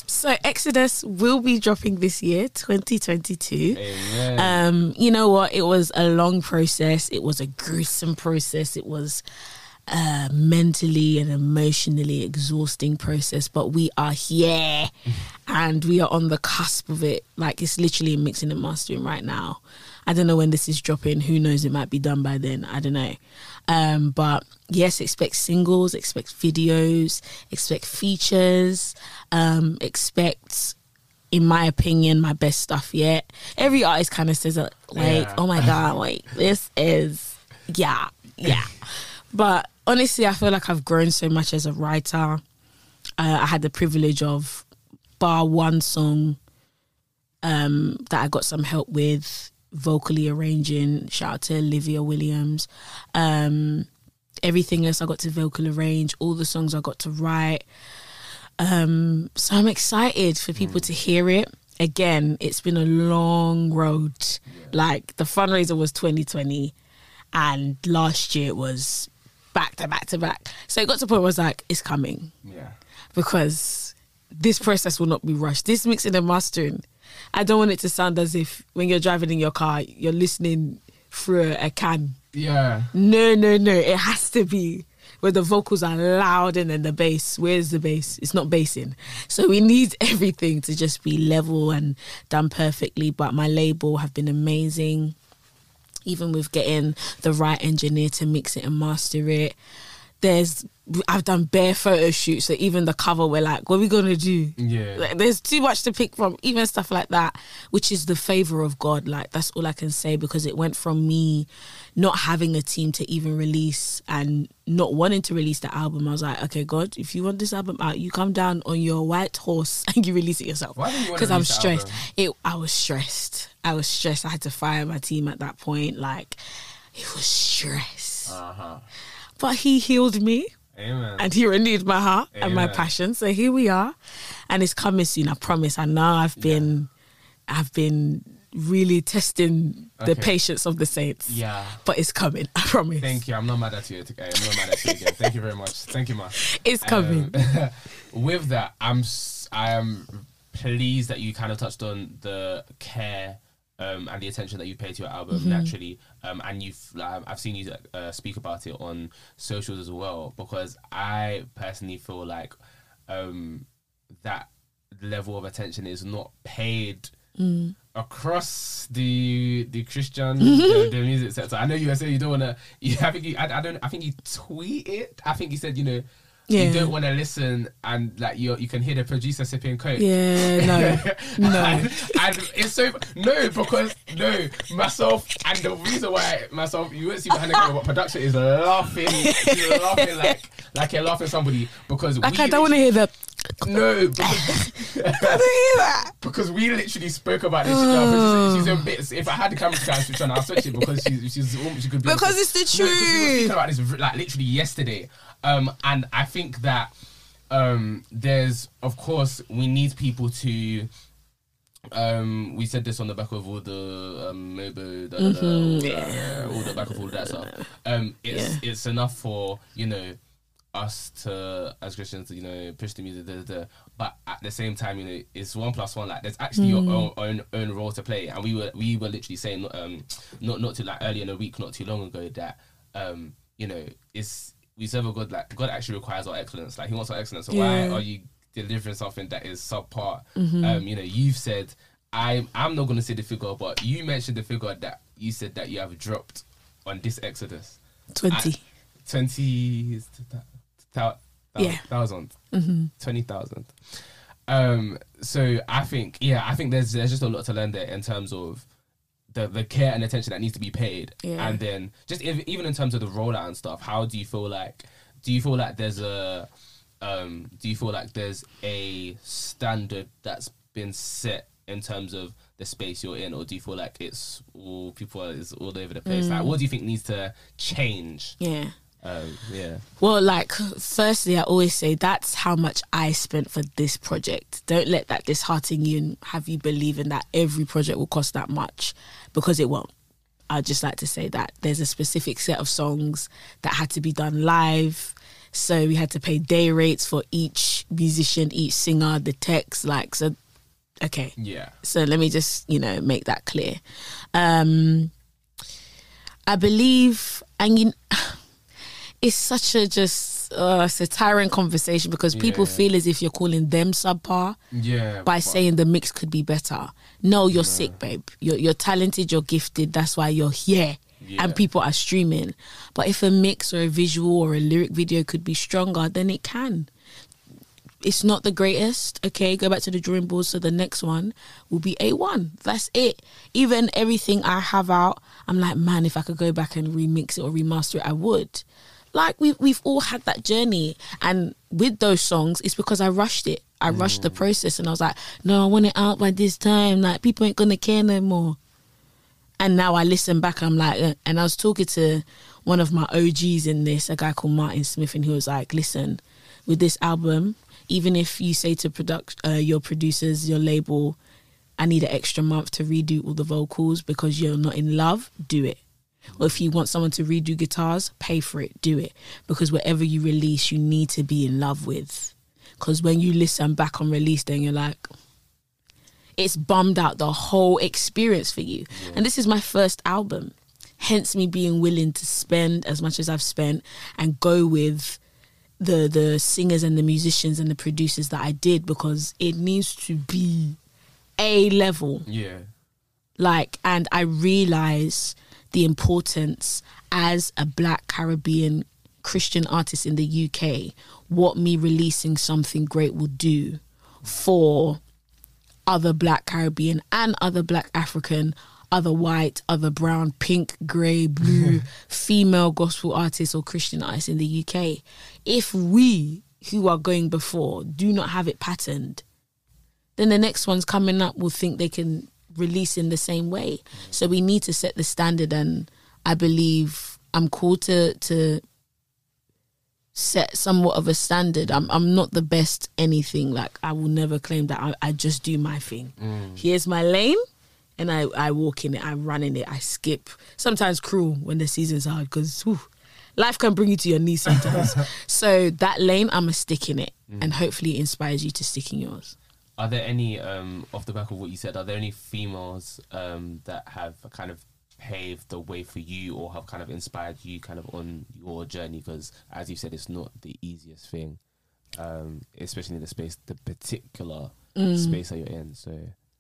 C: So Exodus will be dropping this year, 2022.
B: Amen.
C: Um, you know what? It was a long process. It was a gruesome process. It was a mentally and emotionally exhausting process, but we are here and we are on the cusp of it. Like it's literally mixing and mastering right now. I don't know when this is dropping. Who knows? It might be done by then. I don't know. Um, but yes, expect singles, expect videos, expect features, um, expect in my opinion, my best stuff yet. Every artist kind of says, like,
B: Yeah.
C: oh my God, like, this is, yeah, yeah. but honestly, I feel like I've grown so much as a writer. Uh, I had the privilege of, bar one song um, that I got some help with, vocally arranging. Shout out to Olivia Williams. Um, everything else I got to vocal arrange, all the songs I got to write. Um, so I'm excited for people to hear it. Again, it's been a long road. Like the fundraiser was 2020, and last year it was back to back to back. So it got to the point where I was like, it's coming
B: yeah.
C: because this process will not be rushed. This mixing and mastering, I don't want it to sound as if when you're driving in your car, you're listening through a can.
B: Yeah.
C: No, no, no. It has to be where the vocals are loud and then the bass. Where's the bass? It's not bassing. So we need everything to just be level and done perfectly. But my label have been amazing. Even with getting the right engineer to mix it and master it. There's I've done bare photo shoots, so even the cover we're like, what are we gonna do?
B: Yeah.
C: Like, there's too much to pick from, even stuff like that, which is the favor of God. Like that's all I can say because it went from me not having a team to even release and not wanting to release the album. I was like, okay, God, if you want this album out, you come down on your white horse and you release it yourself.
B: Why didn't you
C: Because I'm stressed. It, I was stressed. I was stressed. I had to fire my team at that point. Like, it was stress.
B: Uh huh.
C: But He healed me
B: Amen.
C: and he renewed my heart and my
B: Amen.
C: passion. So here we are, and it's coming soon. I promise. I know I've been, I've been really testing the
B: Okay.
C: patience of the saints.
B: yeah.
C: but it's coming. I promise.
B: Thank you. I'm not mad at you again. I'm not mad at you again. Thank you very much. Thank you, ma.
C: It's coming.
B: Um, with that, I'm I am pleased that you kind of touched on the care um, and the attention that you pay to your album
C: Mm-hmm.
B: naturally, um, and you've um, I've seen you uh, speak about it on socials as well because I personally feel like um, that level of attention is not paid.
C: Mm.
B: Across the the Christian the, the music sector, I know you said you don't want to. I think you, I, I don't. I think you tweet it. I think you said you know
C: Yeah.
B: you don't want to listen and like you you can hear the producer sipping coke.
C: yeah, no, no.
B: and, and it's so no because no myself and the reason why myself you won't see behind the camera but production is laughing she's laughing like like you're laughing at somebody because
C: Like
B: we
C: I don't want to hear that.
B: no because,
C: I don't hear that.
B: because we literally spoke about this uh, she's, she's a bit if I had the camera to switch on I'll switch it because she's she's she could be
C: Because it's the
B: no, 'cause we were speaking
C: truth.
B: about this like literally yesterday, um, and I think that um, there's of course we need people to. Um, we said this on the back of all the um, Mobo, da, da, da, all, that, all the back of all that stuff. Um, it's it's enough for you know us to as Christians to you know push the music, da, da, da. but at the same time, you know, it's one plus one. Like there's actually your own, own own role to play, and we were we were literally saying um not not too like earlier in the week, not too long ago that um you know it's we serve a God like God actually requires our excellence. Like He wants our excellence. So why are you delivering something that is subpar? Um, you know, you've said I'm I'm not gonna say the figure, but you mentioned the figure that you said that you have dropped on this Exodus.
C: Twenty.
B: At 20 is th- th- thou- thou-
C: Yeah.
B: thousand. 20,000. Um, so I think, yeah, I think there's there's just a lot to learn there in terms of the, the care and attention that needs to be paid.
C: Yeah.
B: And then just if, even in terms of the rollout and stuff, how do you feel like, do you feel like there's a, um, do you feel like there's a standard that's been set in terms of the space you're in, or do you feel like it's all people are, is all over the place? Like, what do you think needs to change?
C: Yeah.
B: Um, yeah.
C: Well, like, firstly, I always say that's how much I spent for this project. Don't let that dishearten you and have you believing that every project will cost that much because it won't. I'd just like to say that there's a specific set of songs that had to be done live. So we had to pay day rates for each musician, each singer, the text, like, so, okay.
B: Yeah.
C: So let me just, you know, make that clear. Um, I believe, and you, it's such a just, uh, it's a tiring conversation because people feel as if you're calling them subpar
B: Yeah.
C: by saying the mix could be better. No, you're sick, babe. You're, you're talented, you're gifted. That's why you're here.
B: Yeah.
C: And people are streaming. But if a mix or a visual or a lyric video could be stronger, then it can. It's not the greatest. Okay, go back to the drawing board. So the next one will be A1. That's it. Even everything I have out, I'm like, man, if I could go back and remix it or remaster it, I would. Like we've we've all had that journey, and with those songs, it's because I rushed it. I rushed the process, and I was like, no, I want it out by this time. Like people ain't gonna care no more. And now I listen back, I'm like, uh, and I was talking to one of my OGs in this, a guy called Martin Smith, and he was like, listen, with this album, even if you say to product uh, your producers, your label, I need an extra month to redo all the vocals because you're not in love, do it. Or if you want someone to redo guitars, pay for it, do it. Because whatever you release, you need to be in love with. Because when you listen back on release, then you're like, it's bummed out the whole experience for you. And this is my first album. Hence me being willing to spend as much as I've spent and go with the the singers and the musicians and the producers that I did because it needs to be a level
B: Yeah.
C: like and i realize the importance as a black caribbean christian artist in the uk what me releasing something great will do for other black caribbean and other black african other white other brown pink grey blue mm-hmm. female gospel artists or christian artists in the uk if we who are going before do not have it patterned then the next ones coming up will think they can release in the same way. So we need to set the standard, and I believe I'm called to to set somewhat of a standard. I'm I'm not the best anything. Like I will never claim that I, I just do my thing. Mm. Here's my lane. And I, I walk in it, I run in it, I skip. Sometimes cruel when the season's hard because life can bring you to your knees sometimes. so that lane, I'm a stick in it, and hopefully it inspires you to stick in yours.
B: Are there any, um, off the back of what you said, are there any females um, that have kind of paved the way for you or have kind of inspired you kind of on your journey? Because as you said, it's not the easiest thing, um, especially in the space, the particular space that you're in. So,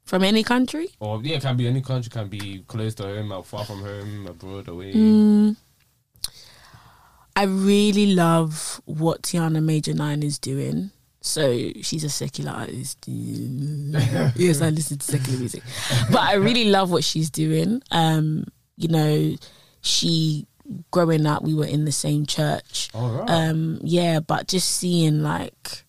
C: From any country?
B: or yeah, it can be any country, can be close to home, or far from home, abroad, away.
C: I really love what Tiana Major9 is doing. So she's a secular artist. yes, I listen to secular music, but I really love what she's doing. Um, you know, she growing up, we were in the same church.
B: Right.
C: Um, yeah, but just seeing like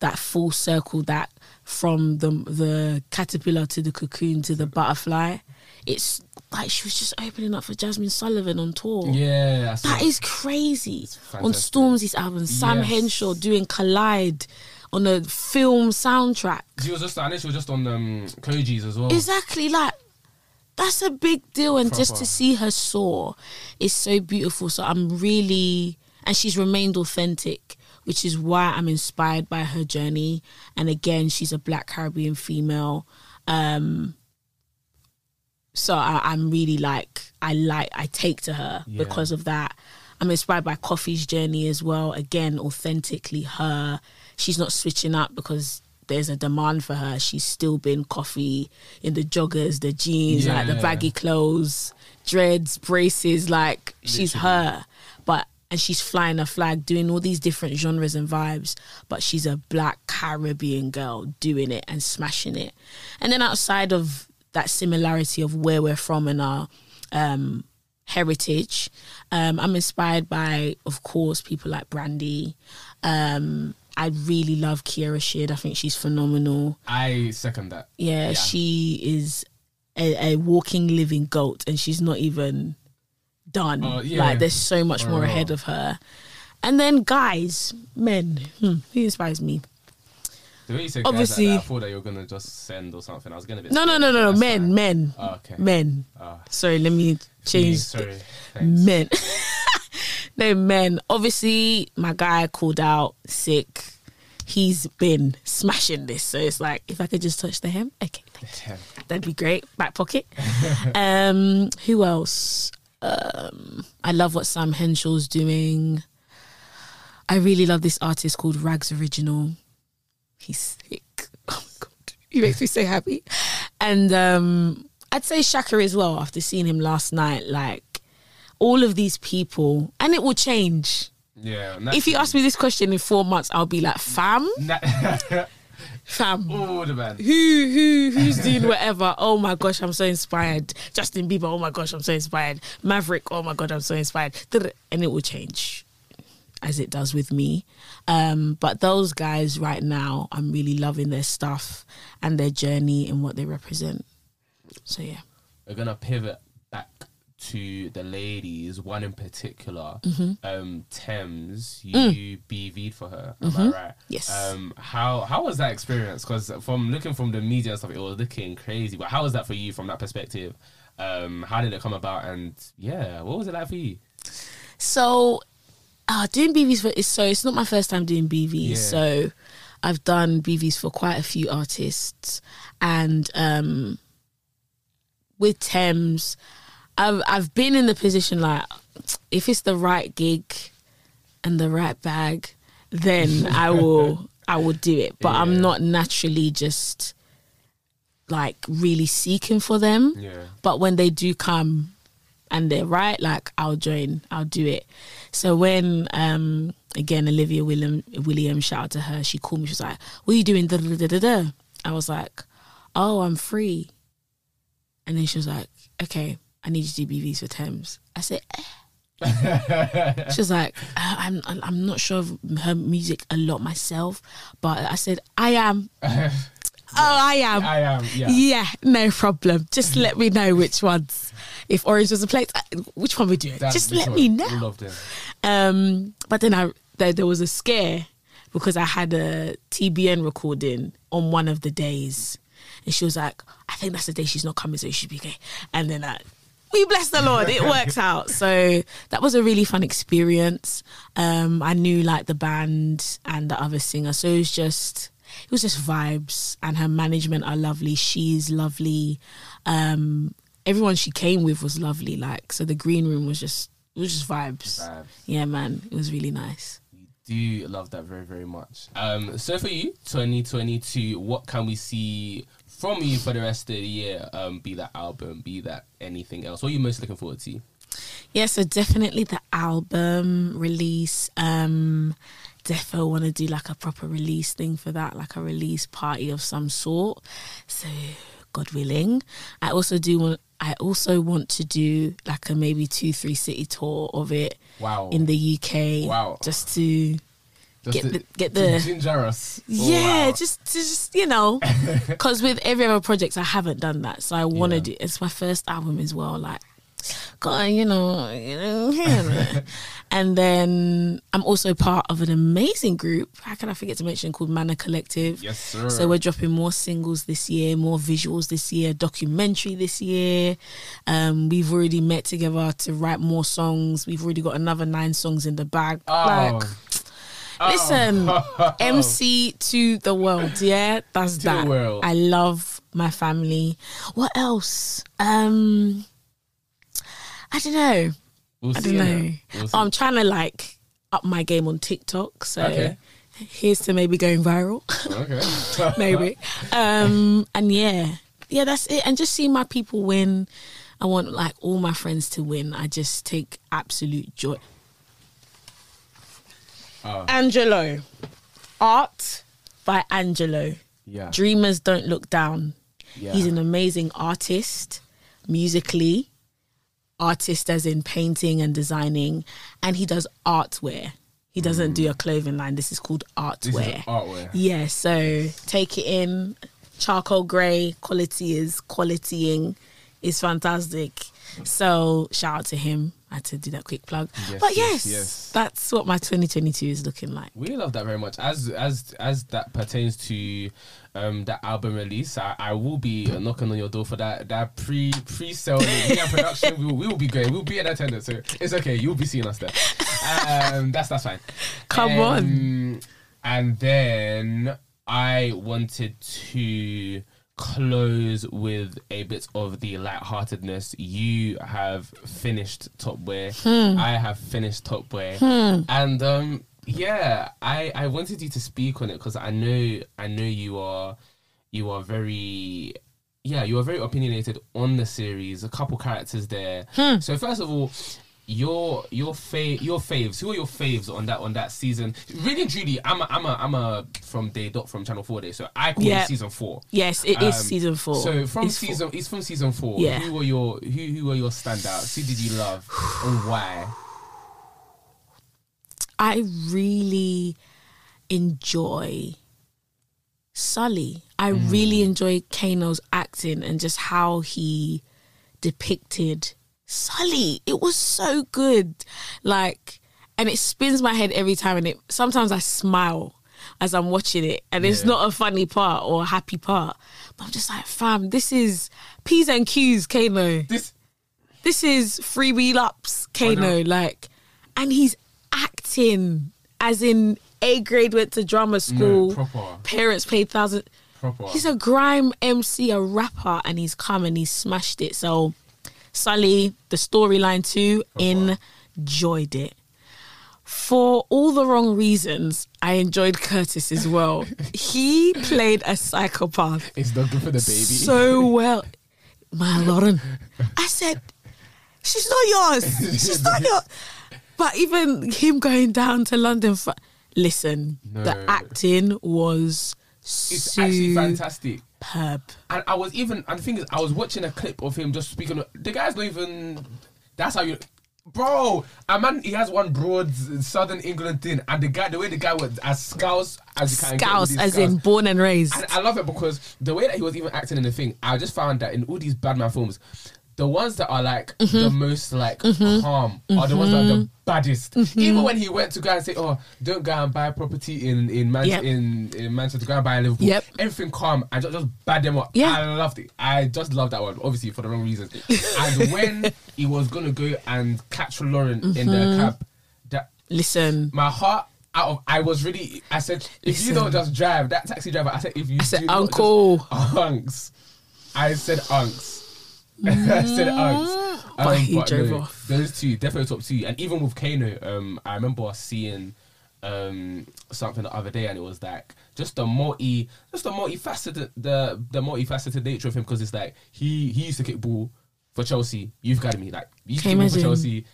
C: that full circle, that from the the caterpillar to the cocoon to the butterfly, it's like she was just opening up for Jazmine Sullivan on tour.
B: yeah,
C: That is crazy. On. Stormzy's album, Sam
B: Yes.
C: Henshaw doing Collide on a film soundtrack.
B: She was just, I know she was just on um, Kojey's as well.
C: Exactly, like that's a big deal, and just to see her soar is so beautiful. So I'm really, and she's remained authentic, which is why I'm inspired by her journey. And again, she's a Black Caribbean female. Um, so I, I'm really like I like I take to her
B: Yeah.
C: because of that. I'm inspired by Koffee's journey as well. Again, authentically her. She's not switching up because there's a demand for her. She's still been Koffee in the joggers, the jeans, like the baggy clothes, dreads, braces. Like she's her, but and she's flying a flag, doing all these different genres and vibes. But she's a black Caribbean girl doing it and smashing it. And then outside of that similarity of where we're from and our um, heritage, um, I'm inspired by, of course, people like Brandy. Um, I really love Kierra Sheard. I think she's phenomenal.
B: I second that.
C: Yeah,
B: Yeah.
C: she is a, a walking, living goat, and she's not even done.
B: Oh, yeah.
C: Like there's so much more ahead of her. And then guys, men, hmm, who inspires me?
B: The way you said
C: Obviously-
B: guys like that, I thought that you were gonna just send or something. I was gonna be
C: No, no, no, no, no, men, men,
B: Oh, okay.
C: men.
B: Oh,
C: Sorry, let me change.
B: Sorry. Thanks.
C: Men. no, men. Obviously, my guy called out sick. He's been smashing this. So it's like, if I could just touch the hem, okay, thank you.
B: Yeah.
C: That'd be great. Back pocket. um, who else? Um, I love what Sam Henshaw's doing. I really love this artist called Ragz Originale. He's sick. Oh my god, he makes me so happy. And um, I'd say Shaka as well. After seeing him last night, like all of these people, and it will change.
B: Yeah.
C: If you ask me this question in four months, I'll be like, fam, fam.
B: oh, the man.
C: who who who's doing whatever oh my gosh i'm so inspired justin bieber oh my gosh i'm so inspired maverick oh my god i'm so inspired and it will change as it does with me um but those guys right now i'm really loving their stuff and their journey and what they represent so yeah
B: We're gonna pivot back to the ladies. One in particular,
C: Mm-hmm.
B: um, Tems.
C: Mm.
B: You BV'd for her. Am I right?
C: Yes.
B: Um, how how was that experience? Because from looking from the media and stuff, it was looking crazy. But how was that for you from that perspective? Um, how did it come about? And yeah, what was it like for you?
C: So, uh, doing BVs for is so it's not my first time doing BVs.
B: Yeah.
C: So, I've done BVs for quite a few artists, and um, with Tems, I've I've been in the position like if it's the right gig and the right bag, then I will I will do it. But
B: Yeah.
C: I'm not naturally just like really seeking for them.
B: Yeah.
C: But when they do come and they're right, like I'll join, I'll do it. So when um again Olivia William William shout out to her, she called me, she was like, What are you doing? Da, da, da, da. I was like, Oh, I'm free. And then she was like, Okay, I need you to do BVs for Tems. I said, eh. She was like, "Uh, I'm I'm not sure of her music a lot myself, but I said I am. oh, I am.
B: I am. Yeah.
C: Yeah, no problem. Just let me know which ones. If Orange was a place, uh, which one we doing?
B: That-
C: Just let me know. Um, but then I there, there was a scare because I had a TBN recording on one of the days, and she was like, "I think that's the day she's not coming, so she should be okay." And then I. We bless the Lord, it works out. So that was a really fun experience. Um, I knew like the band and the other singer, so it was just it was just vibes. And her management are lovely. She's lovely. Um, everyone she came with was lovely. Like so, the green room was just it was just vibes.
B: Vibes.
C: Yeah, man, it was really nice.
B: do love that very very much. Um, so for you, 2022, what can we see from you for the rest of the year? Um, be that album, be that anything else. What are you most looking forward to?
C: Yeah, so definitely the album release. Um, defo want to do like a proper release thing for that, like a release party of some sort. So, God willing, I also do want. I also want to do like a maybe two three city tour of it
B: Wow.
C: in the UK.
B: Wow.
C: just to
B: Just
C: get
B: to-
C: the- get the-
B: ginger us.
C: Yeah, oh,
B: Wow.
C: just to just you know, because with every other project I haven't done that, so I want to
B: Yeah.
C: do. It's my first album as well, like, God, you know, you know. and then I'm also part of an amazing group. How can I forget to mention called Manor Collective?
B: Yes, sir.
C: So we're dropping more singles this year, more visuals this year, documentary this year. Um, we've already met together to write more songs. We've already got another nine songs in the bag.
B: Oh.
C: Like, Listen, MC to the world, yeah, that's
B: To
C: that.
B: world.
C: I love my family. What else? Um, I don't know.
B: We'll
C: I don't know.
B: We'll.
C: I'm trying to like up my game on TikTok, so
B: Okay.
C: here's to maybe going viral,
B: okay.
C: maybe. um, and yeah, yeah, that's it. And just see my people win. I want like all my friends to win. I just take absolute joy.
B: Oh.
C: Angelo, art by Angelo.
B: yeah.
C: Dreamers don't look down.
B: yeah.
C: He's an amazing artist, musically, artist as in painting and designing, and he does artwear. He doesn't do a clothing line. This is called
B: Mm. This is
C: artwear.
B: artwear.
C: Yeah, so take it in. Charcoal grey, quality is qualitying, is fantastic. So shout out to him. I had to do that quick plug.
B: Yes,
C: but
B: yes,
C: yes,
B: yes.
C: that's what my 2022 is looking like.
B: We love that very much. As as as that pertains to um that album release, I, I will be knocking on your door for that that pre pre sale media production. We will, we will be going. We'll be in attendance, so it's okay. You'll be seeing us there. Um, that's that's fine.
C: Come on.
B: on. And then I wanted to close with a bit of the lightheartedness. You have finished Top Boy.
C: Hmm.
B: I have finished Top Boy. And um yeah, I I wanted you to speak on it because I know I know you are you are very yeah, you are very opinionated on the series. A couple characters there.
C: Hmm.
B: So first of all, your your fav your faves. Who are your faves on that on that season? Really and truly, I'm a, I'm a I'm a from day dot from Channel Four Day, so I call
C: Yeah.
B: it season four.
C: Yes, it is
B: Um,
C: season four.
B: So from
C: It's four.
B: season, it's from season four.
C: Yeah.
B: Who were your who who were your standouts? Who did you love and why?
C: I really enjoy Sully. I
B: Mm.
C: really enjoy Kano's acting and just how he depicted Sully. It was so good. Like, and it spins my head every time. And it sometimes I smile as I'm watching it, and it's not a funny part or a happy part. But I'm just like, fam, this is P's and Q's, Kano
B: This
C: this is freebie laps Kano, like, and he's acting as in A grade went to drama school.
B: proper.
C: Parents paid thousand.
B: proper.
C: He's a grime MC, a rapper, and he's come and he's smashed it. So, Sully, the storyline too, enjoyed it. For all the wrong reasons, I enjoyed Curtis as well. he played a psychopath
B: it's not good for the baby.
C: so well. My Lauren, I said, she's not yours. She's not yours. But even him going down to London for listen,
B: No.
C: the acting was
B: it's actually fantastic.
C: superb.
B: And I was even, and the thing is, I was watching a clip of him just speaking. The guy's not even. That's how you, bro. A man, he has one broad Southern England thing, and the guy, the way the guy was as scouse as you can
C: Scouse, as
B: scouse.
C: in born and raised.
B: And I love it because the way that he was even acting in the thing, I just found that in all these Badman films, the ones that are like
C: Mm-hmm.
B: the most like calm are the ones that are the baddest.
C: Mm-hmm.
B: Even when he went to go and say, "Oh, don't go and buy property in in Man-
C: Yep.
B: in, in Manchester, go and buy in Liverpool,"
C: Yep.
B: everything calm and just, just bad them up.
C: Yeah.
B: I loved it. I just loved that one, obviously for the wrong reasons. and when he was gonna go and catch Lauren in
C: Mm-hmm.
B: the cab, that
C: Listen,
B: my heart out of I was really I said if you don't just drive that taxi driver I said if you
C: I said,
B: do
C: "Uncle."
B: just, unks I said unks I said unks
C: But
B: Um,
C: he drove off.
B: those two definitely top two. And even with Kano um I remember seeing um something the other day and it was like just the multi just the multifaceted the the multifaceted nature of him because it's like he he used to kick ball for Chelsea. Youth academy like he used to
C: Can
B: kick
C: you
B: ball for
C: imagine?
B: Chelsea.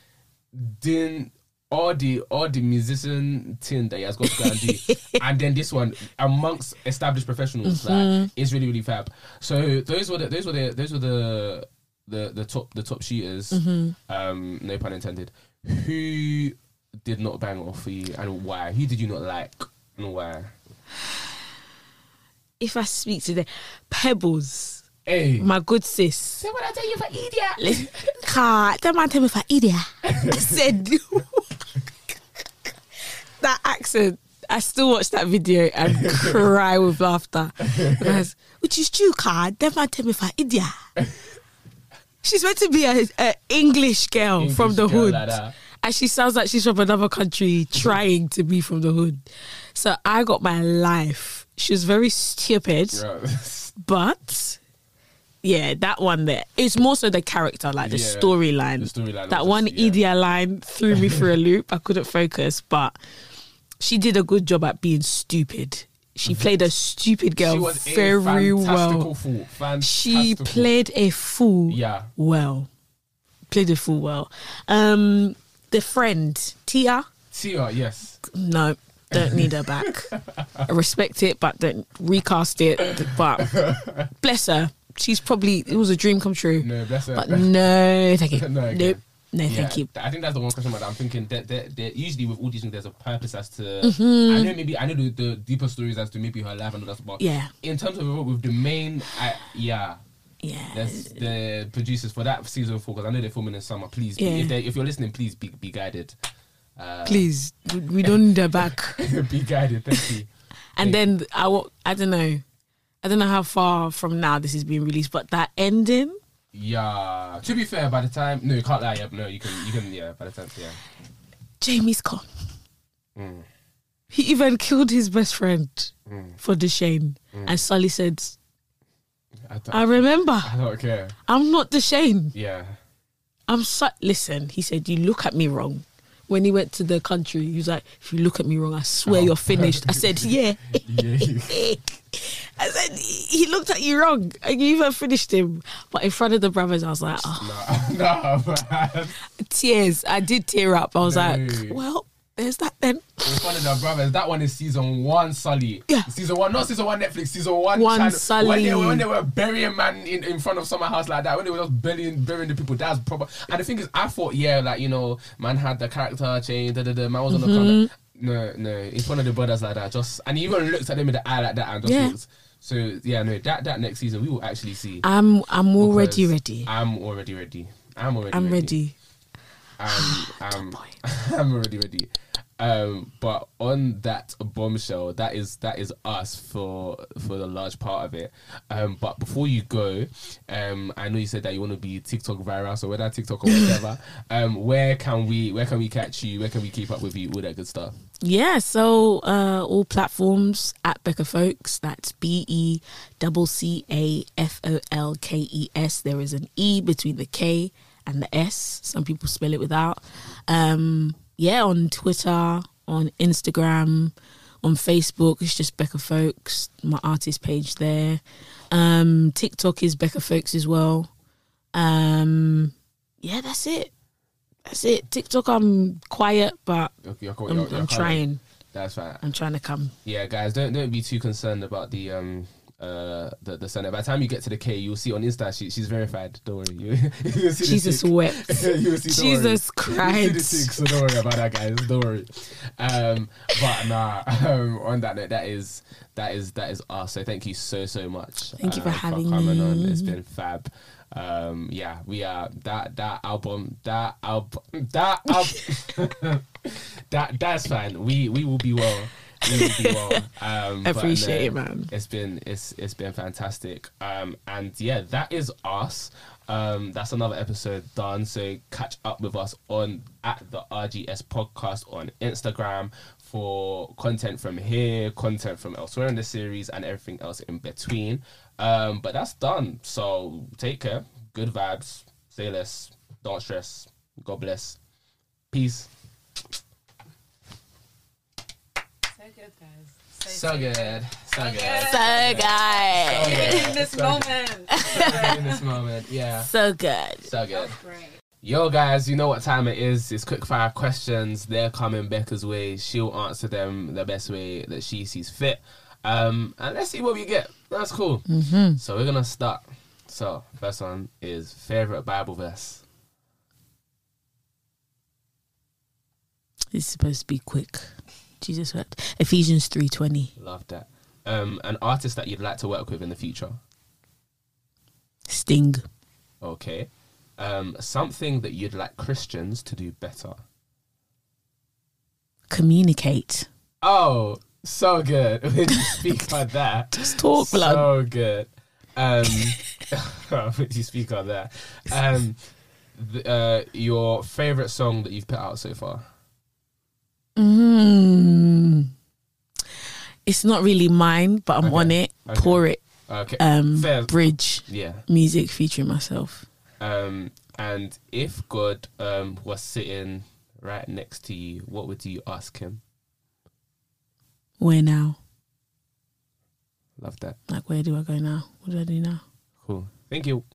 B: Then all the all the musician thing that he has got to go and do, and then this one amongst established professionals,
C: Mm-hmm.
B: like it's really really fab. So those were the those were the those were the the the top the top shooters.
C: Mm-hmm.
B: Um, no pun intended. Who did not bang off for you, and why? Who did you not like, and why?
C: if I speak today, Pebbles,
B: Hey,
C: my good sis.
B: say what I tell you for idiot.
C: Car, that man tell me for idiot. I said that accent. I still watch that video and cry with laughter. Because, which is true, car. Man tell me for idiot. She's meant to be a, a English girl
B: English
C: from the
B: girl
C: hood.
B: like
C: and she sounds like she's from another country trying to be from the hood. So I got my life. She was very stupid. But yeah, that one there. It's more so the character, like the
B: Yeah,
C: storyline.
B: storyline
C: That one
B: just- yeah.
C: idiot line threw me through a loop. I couldn't focus, but she did a good job at being stupid. She played a stupid girl
B: she was
C: very well.
B: fool.
C: She played a fool
B: Yeah.
C: well. Played a fool well. Um, the friend Tia,
B: Tia, yes.
C: no, don't need her back. I respect it, but don't recast it. But bless her. She's probably it was a dream come true.
B: No, bless her.
C: But no, thank you.
B: No,
C: nope. No,
B: Yeah,
C: thank you.
B: I think that's the one question that I'm thinking that, that, that usually with all these things there's a purpose as to
C: Mm-hmm.
B: I know maybe I know the, the deeper stories as to maybe her life and all that but
C: Yeah.
B: in terms of with the main I, yeah
C: Yeah.
B: There's the producers for that season four because I know they're filming in summer. Please,
C: Yeah.
B: if, if you're listening, please be be guided. Uh,
C: Please, we- don't need her back.
B: be guided. Thank you.
C: And then I, wa- I don't know, I don't know how far from now this is being released, but that ending,
B: Yeah. To be fair, by the time no, you can't lie. Yeah, no, you can. You can. Yeah. By the time, yeah.
C: Jamie's gone.
B: Mm.
C: He even killed his best friend
B: Mm.
C: for Dushane. And Sully said,
B: I don't,
C: I remember,
B: I don't care.
C: I'm not the shame.
B: Yeah.
C: I'm so listen. He said, "You look at me wrong." When he went to the country, he was like, "If you look at me wrong, I swear
B: Oh.
C: you're finished." I said, "Yeah."
B: Yeah.
C: I said, "He looked at you wrong, and you even finished him." But in front of the brothers, I was like, oh,
B: no, no, man.
C: tears. I did tear up. I was
B: No.
C: like, "Well, there's that then."
B: In front of the brothers, that one is season one, Sully.
C: Yeah.
B: Season one, not season one Netflix, season one.
C: One. Sully.
B: When they, were, when they were burying man in, in front of summer house like that, when they were just burying, burying the people, that's proper. And the thing is, I thought, yeah, like, you know, man had the character change, da da da, man was on the
C: Mm-hmm.
B: cover. No, no, it's one of the brothers like that, just, and he even looked at them in the eye like that and just
C: Yeah.
B: looked. So, yeah, no, that, that next season, we will actually see.
C: I'm I'm already ready.
B: I'm already ready. I'm already
C: I'm
B: ready.
C: ready.
B: I'm, I'm. I'm already ready. Um, but on that bombshell, that is that is us for for the large part of it. Um, but before you go, um, I know you said that you want to be TikTok viral, so whether TikTok or whatever, um, where can we where can we catch you? Where can we keep up with you? All that good stuff.
C: Yeah, so uh, all platforms at Becca Folkes. That's B E double C A F O L K E S. There is an E between the K and the S. Some people spell it without. Um, yeah, on Twitter, on Instagram, on Facebook. It's just Becca Folkes. My artist page there. Um, TikTok is Becca Folkes as well. Um, yeah, that's it. That's it. TikTok, I'm quiet, but
B: Okay, you're,
C: I'm,
B: you're-
C: I'm trying.
B: That's right.
C: I'm trying to come.
B: Yeah, guys, don't don't be too concerned about the um uh the the sender. By the time you get to the K, you'll see on Insta she, she's verified. Don't worry, you, you'll see
C: Jesus wept.
B: You'll see.
C: Jesus
B: You'll see
C: Christ.
B: the tick, so don't worry about that, guys. Don't worry. Um, but nah. Um, on that note, that is that is that is us. So thank you so so much.
C: Thank you for
B: um,
C: having
B: coming on. It's been fab. Um, yeah, we are that that album that album that album that that's fine. We we will be well. Will. Um,
C: Appreciate it, man.
B: It's been it's it's been fantastic. Um, and yeah, that is us. Um, that's another episode done. So catch up with us on at the RGS podcast on Instagram for content from here, content from elsewhere in the series, and everything else in between. Um, but that's done. So take care. Good vibes. Say less. Don't stress. God bless. Peace.
D: So good, guys.
B: So good. So good.
C: So good.
D: In this moment.
B: in this moment. Yeah.
C: So good.
B: So good.
D: Great.
B: Yo, guys, you know what time it is. It's quick fire questions. They're coming Becca's way. She'll answer them the best way that she sees fit. Um, and let's see what we get. That's cool.
C: Mm-hmm.
B: So we're gonna start. So first one is favorite Bible verse.
C: It's supposed to be quick. Jesus wept. Ephesians three twenty.
B: Love that. Um, an artist that you'd like to work with in the future.
C: Sting.
B: Okay. Um, something that you'd like Christians to do better.
C: Communicate.
B: Oh, so good. When you speak on that.
C: Just talk, blood.
B: So good. Um, when you speak on that. Um, th- uh, your favorite song that you've put out so far?
C: Mm. It's not really mine, but I'm
B: Okay.
C: on it.
B: Okay.
C: Pour it.
B: Okay.
C: Um,
B: Fair.
C: bridge
B: Yeah.
C: music featuring myself.
B: Um, and if God um was sitting right next to you, what would you ask him?
C: Where now?
B: Love that.
C: Like, where do I go now? What do I do now?
B: Cool. Thank you.